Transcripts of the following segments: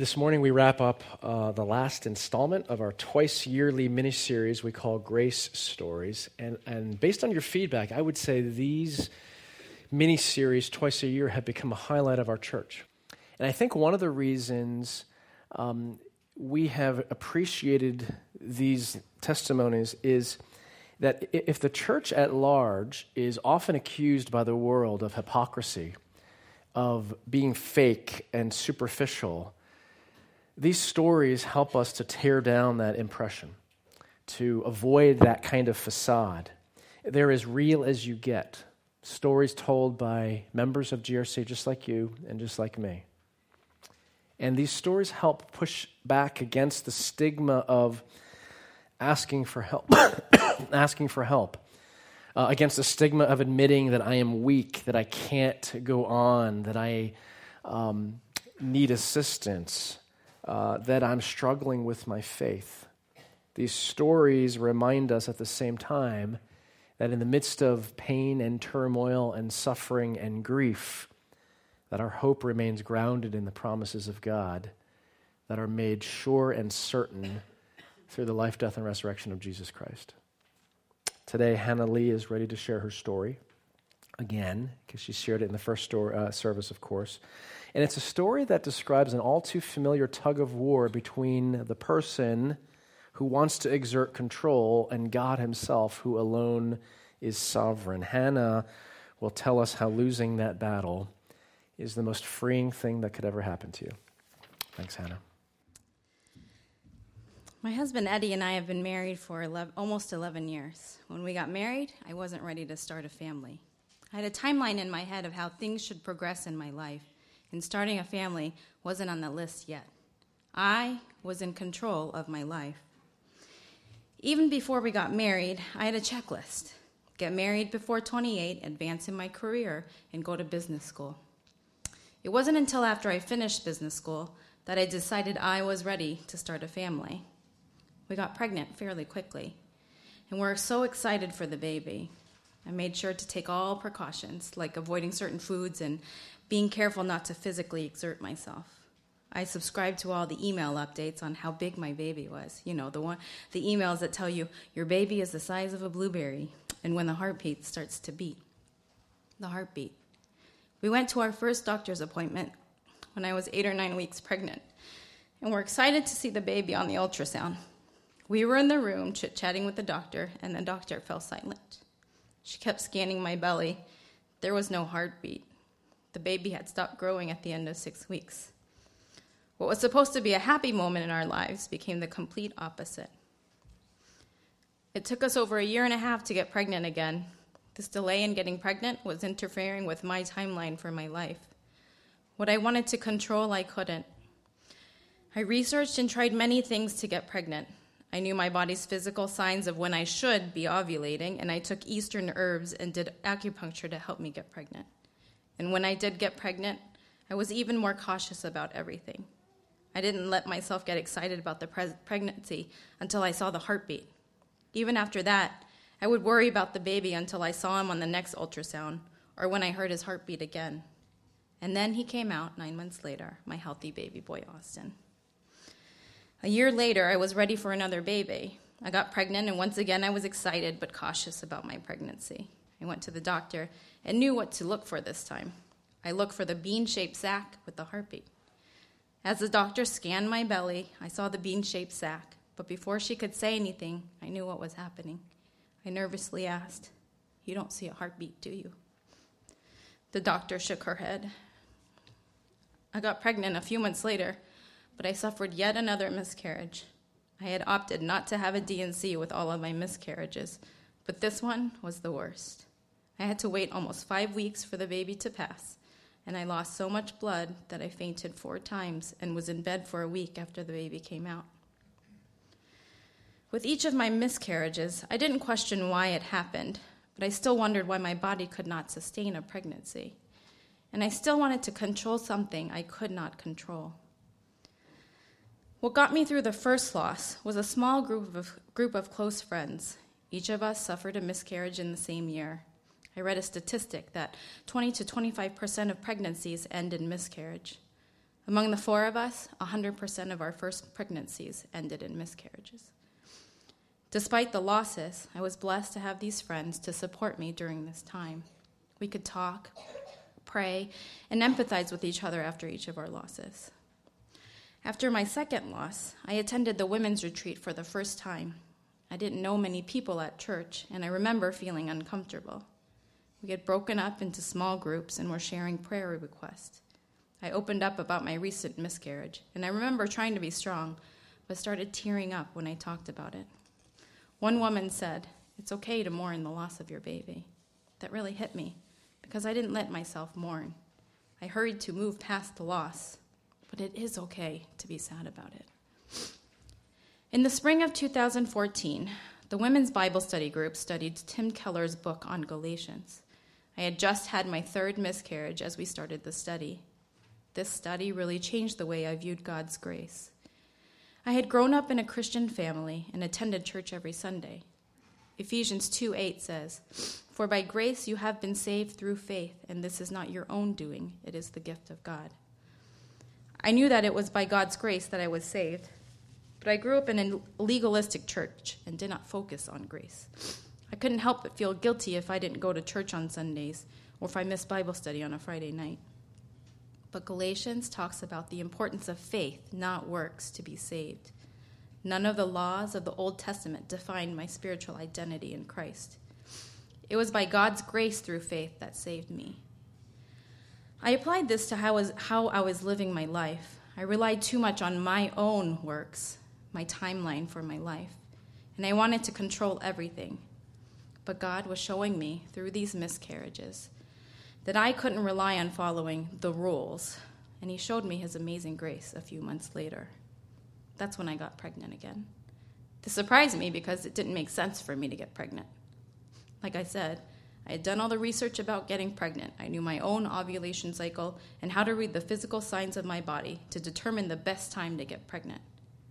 This morning, we wrap up uh, the last installment of our twice yearly mini series we call Grace Stories. And, and based on your feedback, I would say these mini series twice a year have become a highlight of our church. And I think one of the reasons um, we have appreciated these testimonies is that if the church at large is often accused by the world of hypocrisy, of being fake and superficial, these stories help us to tear down that impression, to avoid that kind of facade. They're as real as you get. Stories told by members of GRC just like you and just like me. And these stories help push back against the stigma of asking for help, asking for help, uh, against the stigma of admitting that I am weak, that I can't go on, that I um, need assistance uh, that I'm struggling with my faith. These stories remind us at the same time that in the midst of pain and turmoil and suffering and grief, that our hope remains grounded in the promises of God that are made sure and certain through the life, death, and resurrection of Jesus Christ. Today, Hannah Lee is ready to share her story again, because she shared it in the first uh, service, of course. And it's a story that describes an all too familiar tug of war between the person who wants to exert control and God Himself, who alone is sovereign. Hannah will tell us how losing that battle is the most freeing thing that could ever happen to you. Thanks, Hannah. My husband Eddie and I have been married for 11, almost 11 years. When we got married, I wasn't ready to start a family. I had a timeline in my head of how things should progress in my life and starting a family wasn't on the list yet. I was in control of my life. Even before we got married, I had a checklist get married before 28, advance in my career, and go to business school. It wasn't until after I finished business school that I decided I was ready to start a family. We got pregnant fairly quickly, and we're so excited for the baby. I made sure to take all precautions, like avoiding certain foods and being careful not to physically exert myself. I subscribed to all the email updates on how big my baby was. You know, the one the emails that tell you your baby is the size of a blueberry and when the heartbeat starts to beat. The heartbeat. We went to our first doctor's appointment when I was 8 or 9 weeks pregnant and we're excited to see the baby on the ultrasound. We were in the room chit-chatting with the doctor and the doctor fell silent. She kept scanning my belly. There was no heartbeat. The baby had stopped growing at the end of six weeks. What was supposed to be a happy moment in our lives became the complete opposite. It took us over a year and a half to get pregnant again. This delay in getting pregnant was interfering with my timeline for my life. What I wanted to control, I couldn't. I researched and tried many things to get pregnant. I knew my body's physical signs of when I should be ovulating, and I took Eastern herbs and did acupuncture to help me get pregnant. And when I did get pregnant, I was even more cautious about everything. I didn't let myself get excited about the pre- pregnancy until I saw the heartbeat. Even after that, I would worry about the baby until I saw him on the next ultrasound or when I heard his heartbeat again. And then he came out nine months later, my healthy baby boy, Austin. A year later, I was ready for another baby. I got pregnant, and once again, I was excited but cautious about my pregnancy. I went to the doctor and knew what to look for this time. I looked for the bean shaped sac with the heartbeat. As the doctor scanned my belly, I saw the bean shaped sac, but before she could say anything, I knew what was happening. I nervously asked, You don't see a heartbeat, do you? The doctor shook her head. I got pregnant a few months later, but I suffered yet another miscarriage. I had opted not to have a D&C with all of my miscarriages, but this one was the worst. I had to wait almost five weeks for the baby to pass, and I lost so much blood that I fainted four times and was in bed for a week after the baby came out. With each of my miscarriages, I didn't question why it happened, but I still wondered why my body could not sustain a pregnancy. And I still wanted to control something I could not control. What got me through the first loss was a small group of, group of close friends. Each of us suffered a miscarriage in the same year. I read a statistic that 20 to 25% of pregnancies end in miscarriage. Among the four of us, 100% of our first pregnancies ended in miscarriages. Despite the losses, I was blessed to have these friends to support me during this time. We could talk, pray, and empathize with each other after each of our losses. After my second loss, I attended the women's retreat for the first time. I didn't know many people at church, and I remember feeling uncomfortable. We had broken up into small groups and were sharing prayer requests. I opened up about my recent miscarriage, and I remember trying to be strong, but started tearing up when I talked about it. One woman said, It's okay to mourn the loss of your baby. That really hit me because I didn't let myself mourn. I hurried to move past the loss, but it is okay to be sad about it. In the spring of 2014, the Women's Bible Study Group studied Tim Keller's book on Galatians. I had just had my third miscarriage as we started the study. This study really changed the way I viewed God's grace. I had grown up in a Christian family and attended church every Sunday. Ephesians 2 8 says, For by grace you have been saved through faith, and this is not your own doing, it is the gift of God. I knew that it was by God's grace that I was saved, but I grew up in a legalistic church and did not focus on grace. I couldn't help but feel guilty if I didn't go to church on Sundays or if I missed Bible study on a Friday night. But Galatians talks about the importance of faith, not works, to be saved. None of the laws of the Old Testament defined my spiritual identity in Christ. It was by God's grace through faith that saved me. I applied this to how, was, how I was living my life. I relied too much on my own works, my timeline for my life, and I wanted to control everything. But God was showing me through these miscarriages that I couldn't rely on following the rules, and He showed me His amazing grace a few months later. That's when I got pregnant again. This surprised me because it didn't make sense for me to get pregnant. Like I said, I had done all the research about getting pregnant. I knew my own ovulation cycle and how to read the physical signs of my body to determine the best time to get pregnant.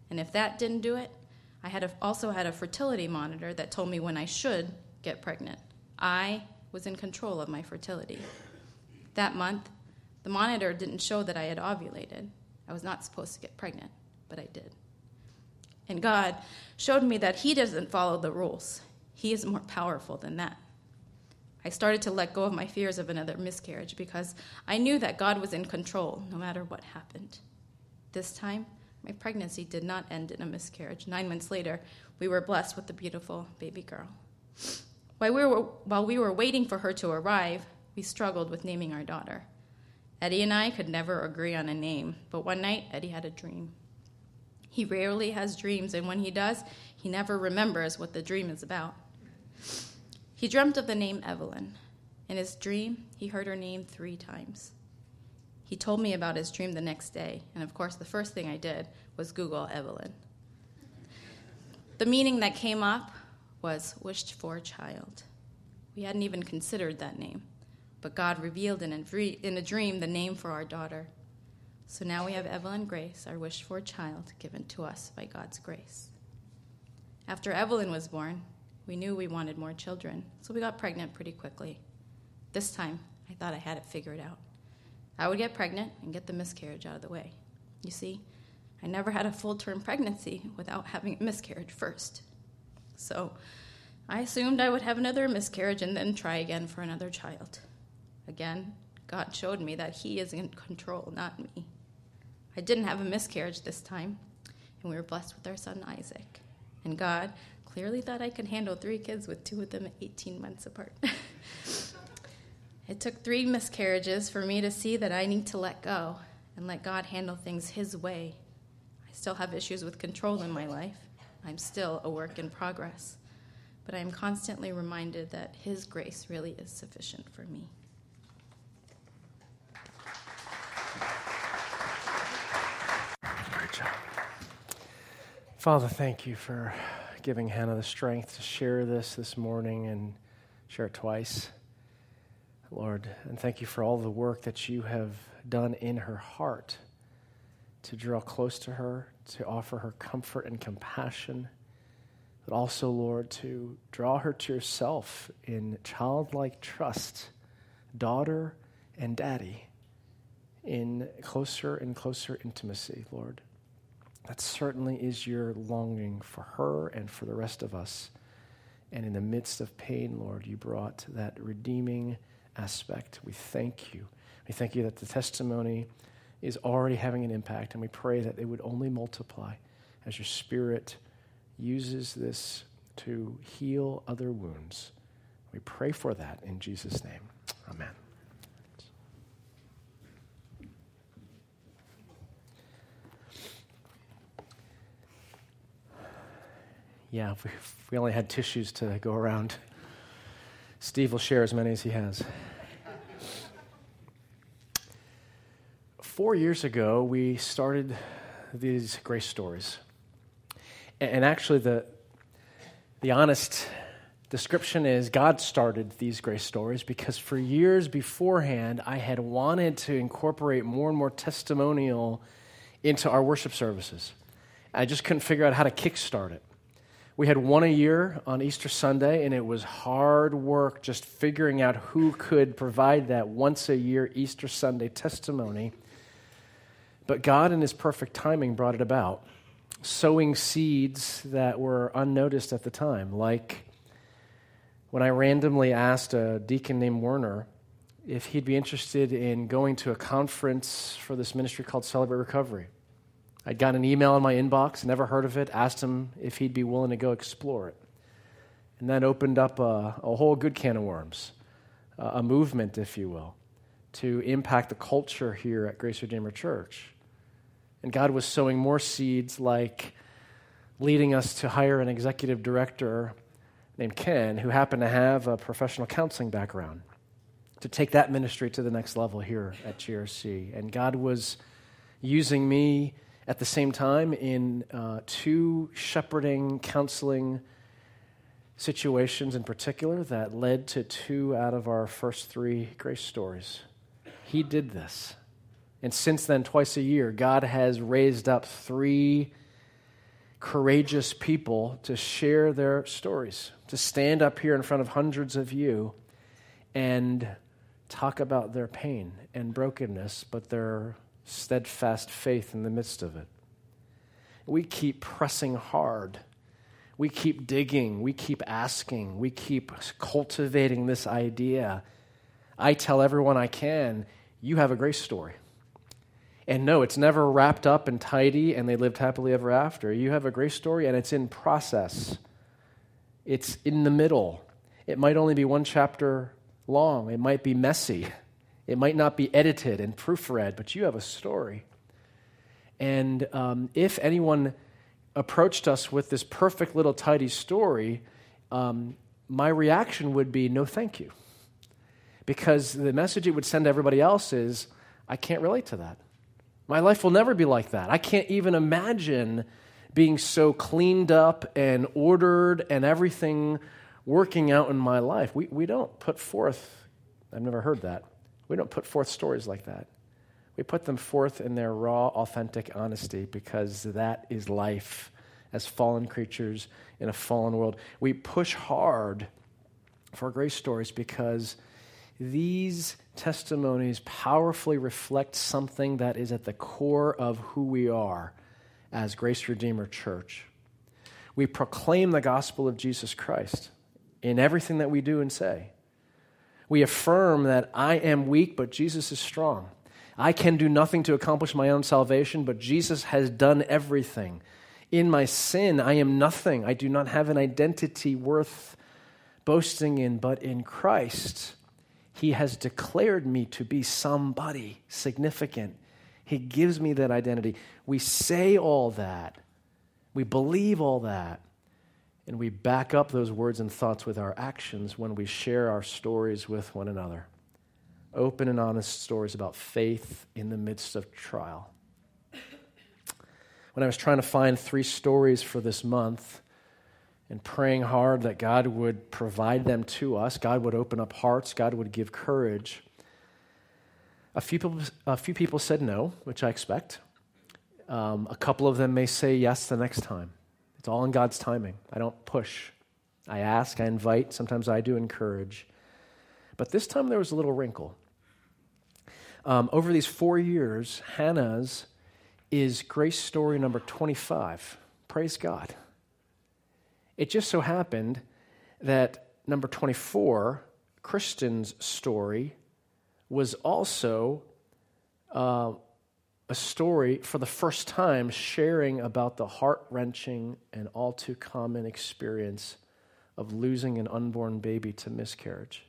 And if that didn't do it, I had a, also had a fertility monitor that told me when I should get pregnant. I was in control of my fertility. That month, the monitor didn't show that I had ovulated. I was not supposed to get pregnant, but I did. And God showed me that He doesn't follow the rules, He is more powerful than that. I started to let go of my fears of another miscarriage because I knew that God was in control no matter what happened. This time, my pregnancy did not end in a miscarriage. Nine months later, we were blessed with a beautiful baby girl. While we, were, while we were waiting for her to arrive, we struggled with naming our daughter. Eddie and I could never agree on a name, but one night Eddie had a dream. He rarely has dreams, and when he does, he never remembers what the dream is about. He dreamt of the name Evelyn. In his dream, he heard her name three times. He told me about his dream the next day, and of course, the first thing I did was Google Evelyn. The meaning that came up was wished for child. We hadn't even considered that name, but God revealed in a, dream the name for our daughter. So now we have Evelyn Grace, our wished for child, given to us by God's grace. After Evelyn was born, we knew we wanted more children, so we got pregnant pretty quickly. This time, I thought I had it figured out. I would get pregnant and get the miscarriage out of the way. You see, I never had a full term pregnancy without having a miscarriage first. So I assumed I would have another miscarriage and then try again for another child. Again, God showed me that He is in control, not me. I didn't have a miscarriage this time, and we were blessed with our son Isaac. And God clearly thought I could handle three kids with two of them 18 months apart. it took three miscarriages for me to see that I need to let go and let God handle things His way. I still have issues with control in my life, I'm still a work in progress, but I am constantly reminded that His grace really is sufficient for me. Great job. Father, thank you for giving Hannah the strength to share this this morning and share it twice. Lord, and thank you for all the work that you have done in her heart to draw close to her, to offer her comfort and compassion, but also, Lord, to draw her to yourself in childlike trust, daughter and daddy, in closer and closer intimacy, Lord. That certainly is your longing for her and for the rest of us. And in the midst of pain, Lord, you brought that redeeming aspect. We thank you. We thank you that the testimony is already having an impact, and we pray that it would only multiply as your Spirit uses this to heal other wounds. We pray for that in Jesus' name. Amen. Yeah, if we, if we only had tissues to go around, Steve will share as many as he has. Four years ago, we started these grace stories. And actually, the, the honest description is God started these grace stories because for years beforehand, I had wanted to incorporate more and more testimonial into our worship services. I just couldn't figure out how to kickstart it. We had one a year on Easter Sunday, and it was hard work just figuring out who could provide that once a year Easter Sunday testimony. But God, in His perfect timing, brought it about, sowing seeds that were unnoticed at the time. Like when I randomly asked a deacon named Werner if he'd be interested in going to a conference for this ministry called Celebrate Recovery. I'd got an email in my inbox, never heard of it, asked him if he'd be willing to go explore it. And that opened up a, a whole good can of worms, a movement, if you will, to impact the culture here at Grace Redeemer Church. And God was sowing more seeds like leading us to hire an executive director named Ken, who happened to have a professional counseling background, to take that ministry to the next level here at GRC. And God was using me at the same time in uh, two shepherding, counseling situations in particular that led to two out of our first three grace stories. He did this. And since then, twice a year, God has raised up three courageous people to share their stories, to stand up here in front of hundreds of you and talk about their pain and brokenness, but their steadfast faith in the midst of it. We keep pressing hard. We keep digging. We keep asking. We keep cultivating this idea. I tell everyone I can, you have a grace story. And no, it's never wrapped up and tidy and they lived happily ever after. You have a grace story and it's in process, it's in the middle. It might only be one chapter long, it might be messy. It might not be edited and proofread, but you have a story. And um, if anyone approached us with this perfect little tidy story, um, my reaction would be no thank you. Because the message it would send to everybody else is, I can't relate to that. My life will never be like that. I can't even imagine being so cleaned up and ordered and everything working out in my life. We, we don't put forth, I've never heard that. We don't put forth stories like that. We put them forth in their raw, authentic honesty because that is life as fallen creatures in a fallen world. We push hard for grace stories because these testimonies powerfully reflect something that is at the core of who we are as Grace Redeemer Church. We proclaim the gospel of Jesus Christ in everything that we do and say. We affirm that I am weak, but Jesus is strong. I can do nothing to accomplish my own salvation, but Jesus has done everything. In my sin, I am nothing. I do not have an identity worth boasting in, but in Christ, He has declared me to be somebody significant. He gives me that identity. We say all that, we believe all that, and we back up those words and thoughts with our actions when we share our stories with one another. Open and honest stories about faith in the midst of trial. When I was trying to find three stories for this month and praying hard that God would provide them to us, God would open up hearts, God would give courage, a few people, a few people said no, which I expect. Um, a couple of them may say yes the next time. It's all in God's timing. I don't push. I ask, I invite, sometimes I do encourage. But this time there was a little wrinkle. Um, over these four years, Hannah's is grace story number 25. Praise God. It just so happened that number 24, Kristen's story, was also uh, a story for the first time sharing about the heart wrenching and all too common experience of losing an unborn baby to miscarriage.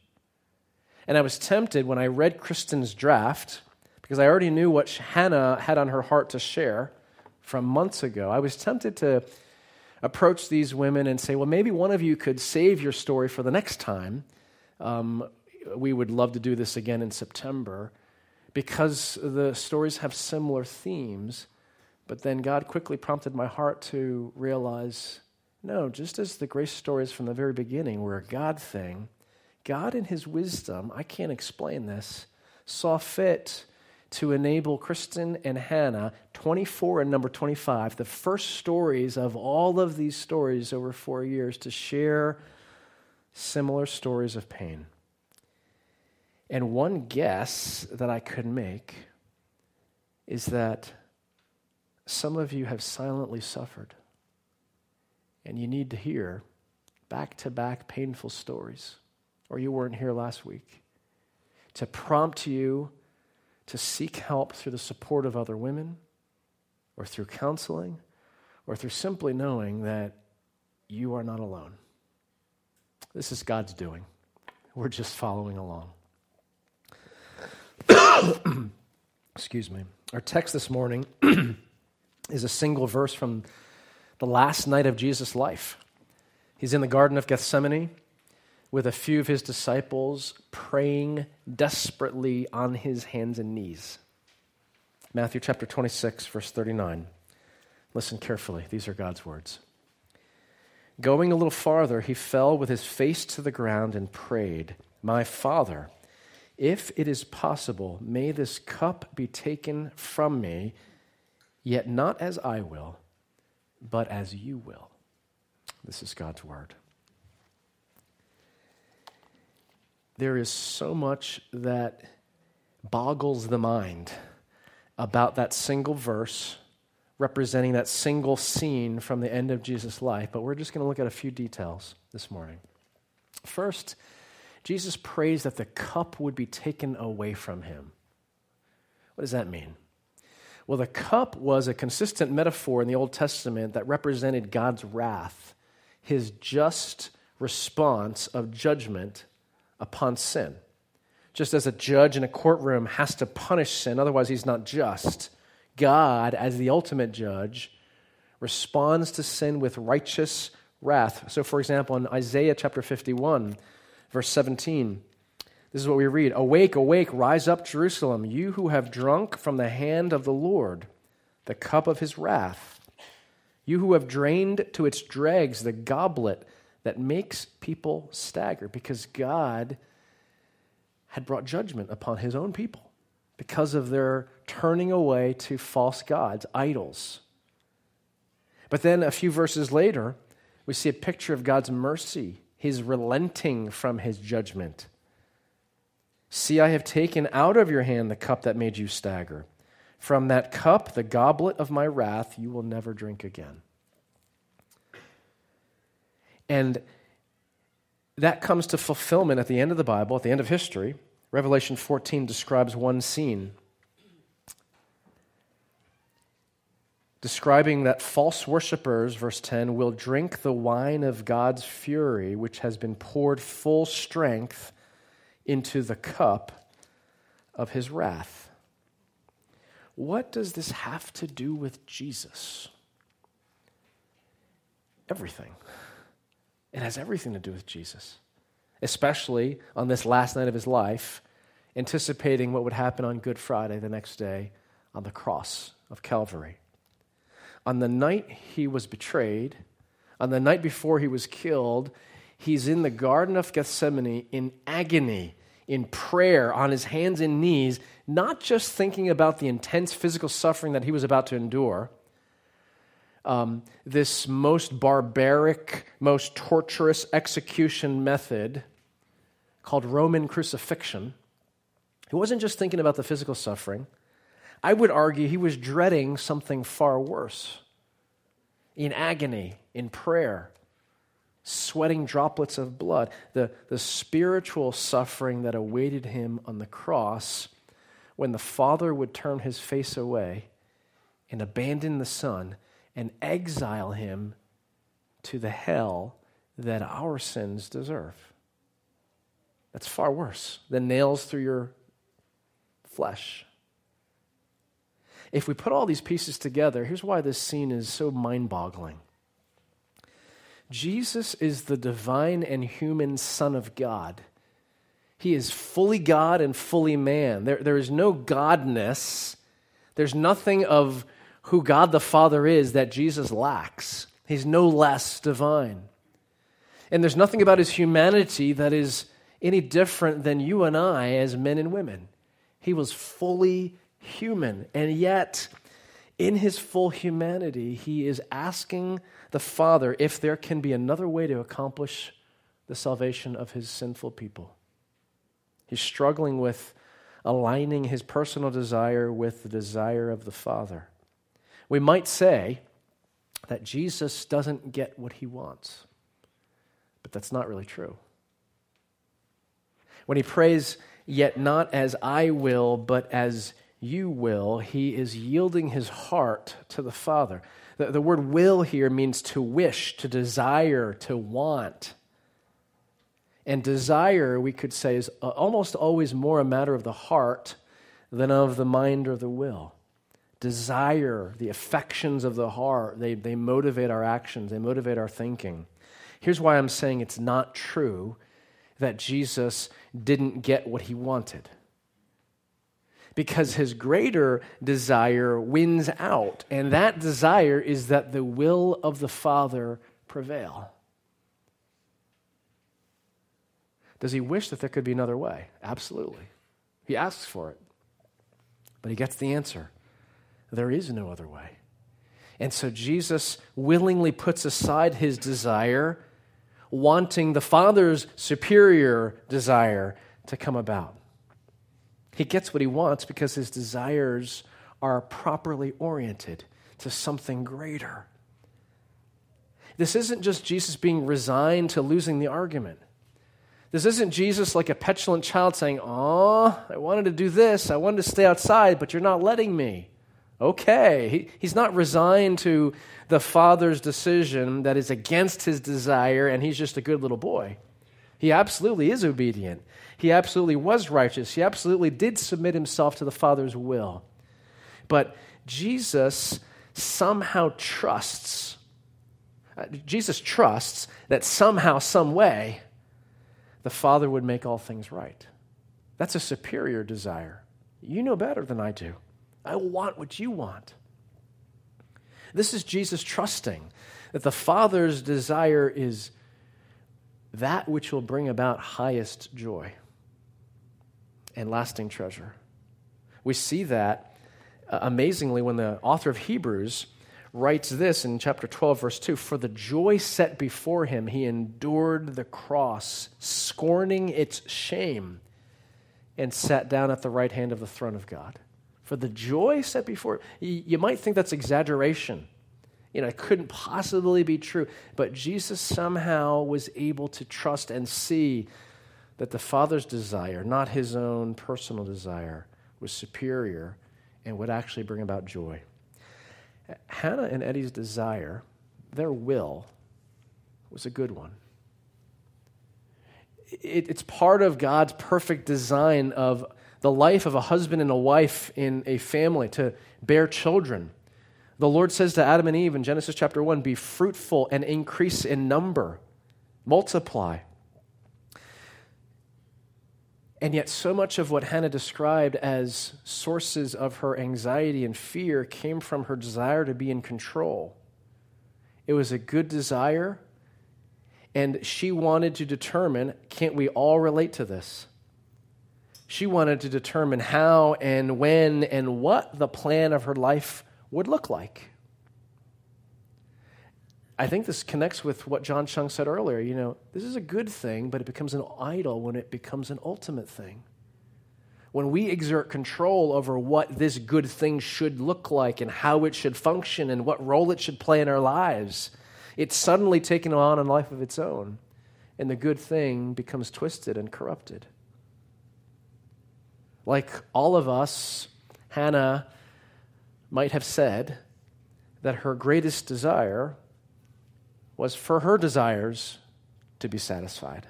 And I was tempted when I read Kristen's draft, because I already knew what Hannah had on her heart to share from months ago. I was tempted to approach these women and say, well, maybe one of you could save your story for the next time. Um, we would love to do this again in September because the stories have similar themes. But then God quickly prompted my heart to realize no, just as the grace stories from the very beginning were a God thing, God, in His wisdom, I can't explain this, saw fit to enable Kristen and Hannah, 24 and number 25, the first stories of all of these stories over four years, to share similar stories of pain. And one guess that I could make is that some of you have silently suffered, and you need to hear back to back painful stories, or you weren't here last week, to prompt you to seek help through the support of other women, or through counseling, or through simply knowing that you are not alone. This is God's doing. We're just following along. Excuse me. Our text this morning is a single verse from the last night of Jesus' life. He's in the Garden of Gethsemane with a few of his disciples praying desperately on his hands and knees. Matthew chapter 26, verse 39. Listen carefully. These are God's words. Going a little farther, he fell with his face to the ground and prayed, My Father, if it is possible, may this cup be taken from me, yet not as I will, but as you will. This is God's word. There is so much that boggles the mind about that single verse representing that single scene from the end of Jesus' life, but we're just going to look at a few details this morning. First, Jesus prays that the cup would be taken away from him. What does that mean? Well, the cup was a consistent metaphor in the Old Testament that represented God's wrath, his just response of judgment upon sin. Just as a judge in a courtroom has to punish sin, otherwise, he's not just, God, as the ultimate judge, responds to sin with righteous wrath. So, for example, in Isaiah chapter 51, Verse 17. This is what we read Awake, awake, rise up, Jerusalem, you who have drunk from the hand of the Lord the cup of his wrath, you who have drained to its dregs the goblet that makes people stagger, because God had brought judgment upon his own people because of their turning away to false gods, idols. But then a few verses later, we see a picture of God's mercy his relenting from his judgment. See, I have taken out of your hand the cup that made you stagger. From that cup, the goblet of my wrath, you will never drink again. And that comes to fulfillment at the end of the Bible, at the end of history. Revelation 14 describes one scene describing that false worshippers, verse 10, will drink the wine of God's fury, which has been poured full strength into the cup of his wrath. What does this have to do with Jesus? Everything. It has everything to do with Jesus, especially on this last night of his life, anticipating what would happen on Good Friday the next day on the cross of Calvary on the night he was betrayed, on the night before he was killed, he's in the Garden of Gethsemane in agony, in prayer, on his hands and knees, not just thinking about the intense physical suffering that he was about to endure. Um, this most barbaric, most torturous execution method called Roman crucifixion, He wasn't just thinking about the physical suffering. I would argue he was dreading something far worse in agony, in prayer, sweating droplets of blood, the, the spiritual suffering that awaited him on the cross when the Father would turn his face away and abandon the Son and exile him to the hell that our sins deserve. That's far worse than nails through your flesh. If we put all these pieces together, here's why this scene is so mind boggling. Jesus is the divine and human Son of God. He is fully God and fully man. There, there is no godness, there's nothing of who God the Father is that Jesus lacks. He's no less divine. And there's nothing about his humanity that is any different than you and I as men and women. He was fully human. And yet, in his full humanity, he is asking the Father if there can be another way to accomplish the salvation of his sinful people. He's struggling with aligning his personal desire with the desire of the Father. We might say that Jesus doesn't get what he wants, but that's not really true. When he prays, Yet not as I will, but as you will, he is yielding his heart to the Father. The, the word will here means to wish, to desire, to want. And desire, we could say, is almost always more a matter of the heart than of the mind or the will. Desire, the affections of the heart, they, they motivate our actions, they motivate our thinking. Here's why I'm saying it's not true that Jesus didn't get what he wanted because his greater desire wins out. And that desire is that the will of the Father prevail. Does he wish that there could be another way? Absolutely. He asks for it. But he gets the answer there is no other way. And so Jesus willingly puts aside his desire, wanting the Father's superior desire to come about. He gets what he wants because his desires are properly oriented to something greater. This isn't just Jesus being resigned to losing the argument. This isn't Jesus like a petulant child saying, Oh, I wanted to do this. I wanted to stay outside, but you're not letting me. Okay. He, he's not resigned to the father's decision that is against his desire, and he's just a good little boy. He absolutely is obedient. He absolutely was righteous. He absolutely did submit himself to the Father's will. But Jesus somehow trusts, uh, Jesus trusts that somehow, some way, the Father would make all things right. That's a superior desire. You know better than I do. I want what you want. This is Jesus trusting that the Father's desire is that which will bring about highest joy and lasting treasure. We see that uh, amazingly when the author of Hebrews writes this in chapter 12, verse 2 For the joy set before him, he endured the cross, scorning its shame, and sat down at the right hand of the throne of God. For the joy set before you might think that's exaggeration you know, it couldn't possibly be true. But Jesus somehow was able to trust and see that the Father's desire, not his own personal desire, was superior and would actually bring about joy. Hannah and Eddie's desire, their will, was a good one. It, it's part of God's perfect design of the life of a husband and a wife in a family to bear children the Lord says to Adam and Eve in Genesis chapter 1 be fruitful and increase in number, multiply. And yet, so much of what Hannah described as sources of her anxiety and fear came from her desire to be in control. It was a good desire, and she wanted to determine can't we all relate to this? She wanted to determine how and when and what the plan of her life would look like. I think this connects with what John Chung said earlier. You know, this is a good thing, but it becomes an idol when it becomes an ultimate thing. when we exert control over what this good thing should look like and how it should function and what role it should play in our lives, it's suddenly taken on a life of its own, and the good thing becomes twisted and corrupted. Like all of us, Hannah might have said that her greatest desire was for her desires to be satisfied.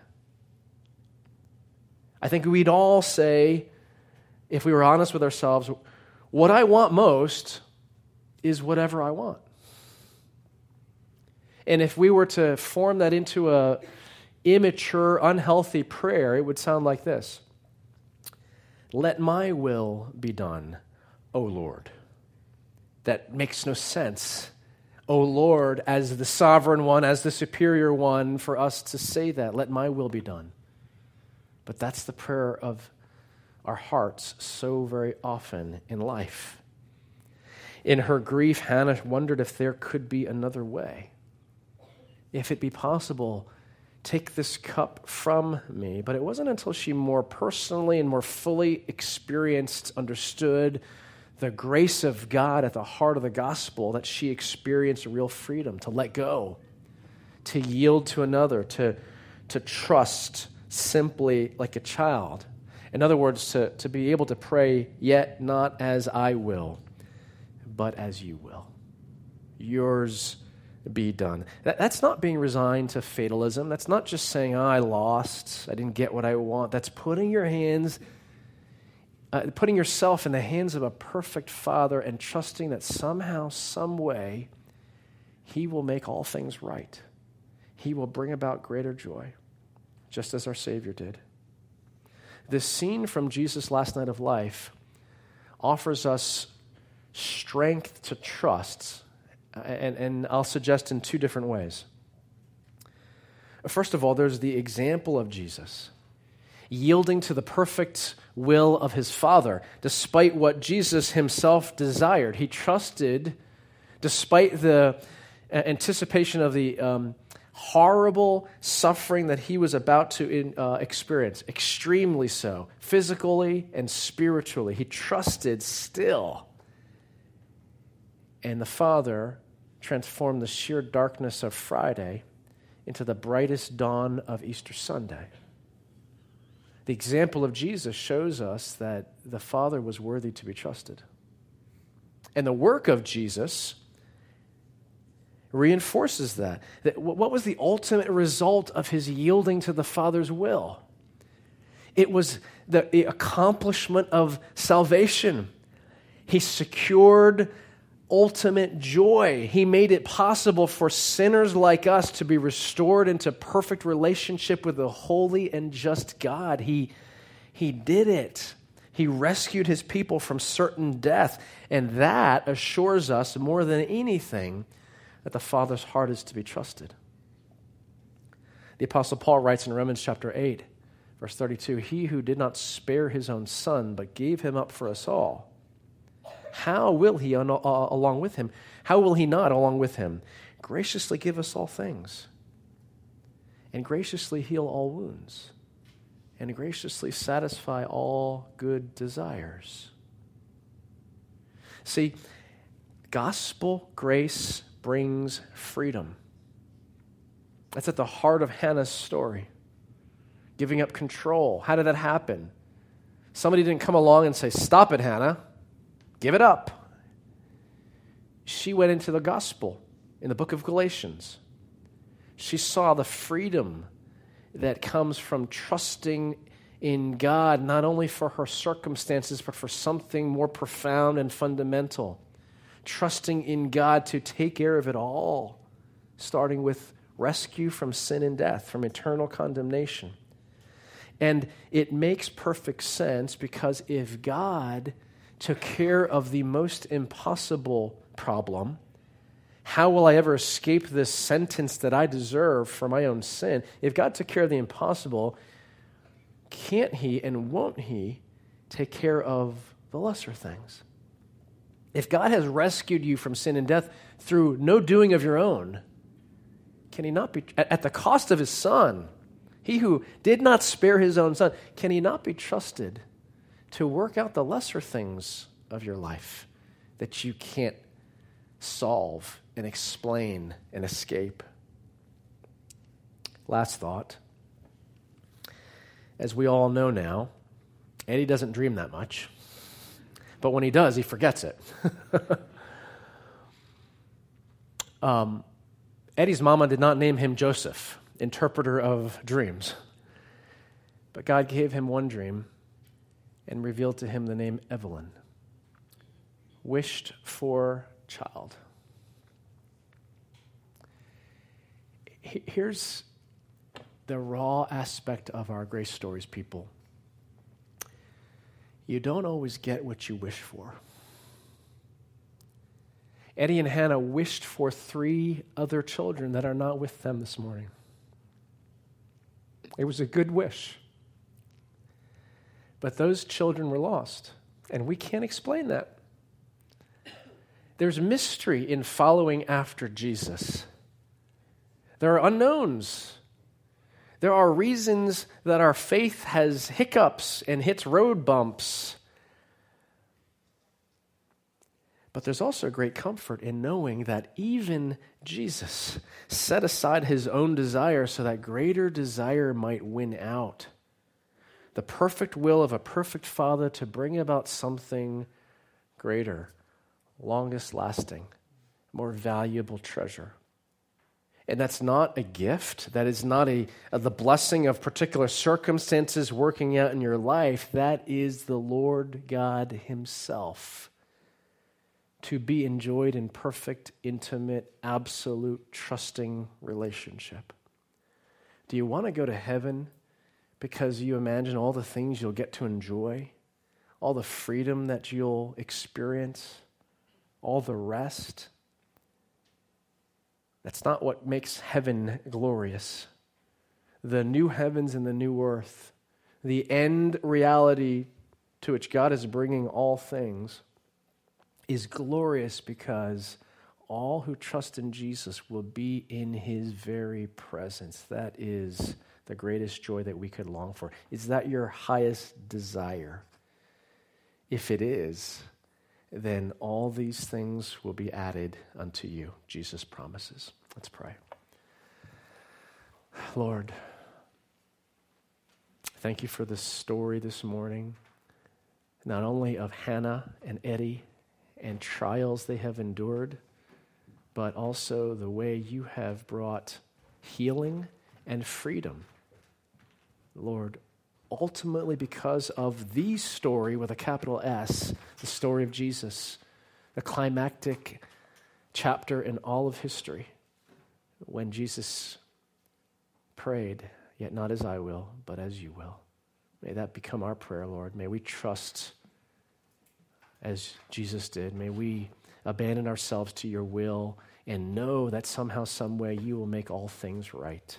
I think we'd all say, if we were honest with ourselves, what I want most is whatever I want. And if we were to form that into a immature, unhealthy prayer, it would sound like this Let my will be done, O Lord. That makes no sense. O Lord, as the sovereign one, as the superior one, for us to say that. Let my will be done. But that's the prayer of our hearts so very often in life. In her grief, Hannah wondered if there could be another way. If it be possible, take this cup from me. But it wasn't until she more personally and more fully experienced, understood the grace of God at the heart of the gospel that she experienced real freedom to let go, to yield to another, to, to trust simply like a child. In other words, to, to be able to pray, yet not as I will, but as you will. Yours be done. That, that's not being resigned to fatalism. That's not just saying, oh, I lost, I didn't get what I want. That's putting your hands, uh, putting yourself in the hands of a perfect Father and trusting that somehow, some way, He will make all things right. He will bring about greater joy just as our Savior did. This scene from Jesus' last night of life offers us strength to trust, and, and I'll suggest in two different ways. First of all, there's the example of Jesus yielding to the perfect will of his Father, despite what Jesus himself desired. He trusted, despite the anticipation of the um, horrible suffering that he was about to in, uh, experience, extremely so, physically and spiritually. He trusted still. And the Father transformed the sheer darkness of Friday into the brightest dawn of Easter Sunday. The example of Jesus shows us that the Father was worthy to be trusted. And the work of Jesus reinforces that. that. What was the ultimate result of his yielding to the Father's will? It was the accomplishment of salvation. He secured ultimate joy. He made it possible for sinners like us to be restored into perfect relationship with the holy and just God. He, he did it. He rescued his people from certain death. And that assures us more than anything that the Father's heart is to be trusted. The Apostle Paul writes in Romans chapter 8, verse 32 He who did not spare his own son, but gave him up for us all, how will he, uh, along with him, how will he not, along with him, graciously give us all things, and graciously heal all wounds, and graciously satisfy all good desires? See, gospel grace brings freedom. That's at the heart of Hannah's story. Giving up control. How did that happen? Somebody didn't come along and say, Stop it, Hannah. Give it up. She went into the gospel in the book of Galatians. She saw the freedom that comes from trusting in God, not only for her circumstances, but for something more profound and fundamental trusting in God to take care of it all, starting with rescue from sin and death, from eternal condemnation. And it makes perfect sense because if God took care of the most impossible problem, how will I ever escape this sentence that I deserve for my own sin? If God took care of the impossible, can't He and won't He take care of the lesser things? If God has rescued you from sin and death through no doing of your own, can he not be, at the cost of his son, he who did not spare his own son, can he not be trusted to work out the lesser things of your life that you can't solve and explain and escape. Last thought. As we all know now, Eddie doesn't dream that much. But when he does, he forgets it. um, Eddie's mama did not name him Joseph, interpreter of dreams. But God gave him one dream and revealed to him the name Evelyn, wished for child. Here's the raw aspect of our grace stories, people. You don't always get what you wish for. Eddie and Hannah wished for three other children that are not with them this morning. It was a good wish. But those children were lost, and we can't explain that. There's mystery in following after Jesus. There are unknowns. There are reasons that our faith has hiccups and hits road bumps. But there's also great comfort in knowing that even Jesus set aside his own desire so that greater desire might win out the perfect will of a perfect Father to bring about something greater, longest lasting, more valuable treasure. And that's not a gift. That is not a, a, the blessing of particular circumstances working out in your life. That is the Lord God Himself to be enjoyed in perfect, intimate, absolute, trusting relationship. Do you want to go to heaven because you imagine all the things you'll get to enjoy, all the freedom that you'll experience, all the rest. That's not what makes heaven glorious. The new heavens and the new earth, the end reality to which God is bringing all things, is glorious because all who trust in Jesus will be in his very presence. That is the greatest joy that we could long for? Is that your highest desire? If it is, then all these things will be added unto you, Jesus promises. Let's pray. Lord, thank you for this story this morning, not only of Hannah and Eddie and trials they have endured, but also the way you have brought healing and freedom Lord, ultimately because of the story with a capital S, the story of Jesus, the climactic chapter in all of history, when Jesus prayed, Yet not as I will, but as you will. May that become our prayer, Lord. May we trust as Jesus did. May we abandon ourselves to your will and know that somehow, some way, you will make all things right.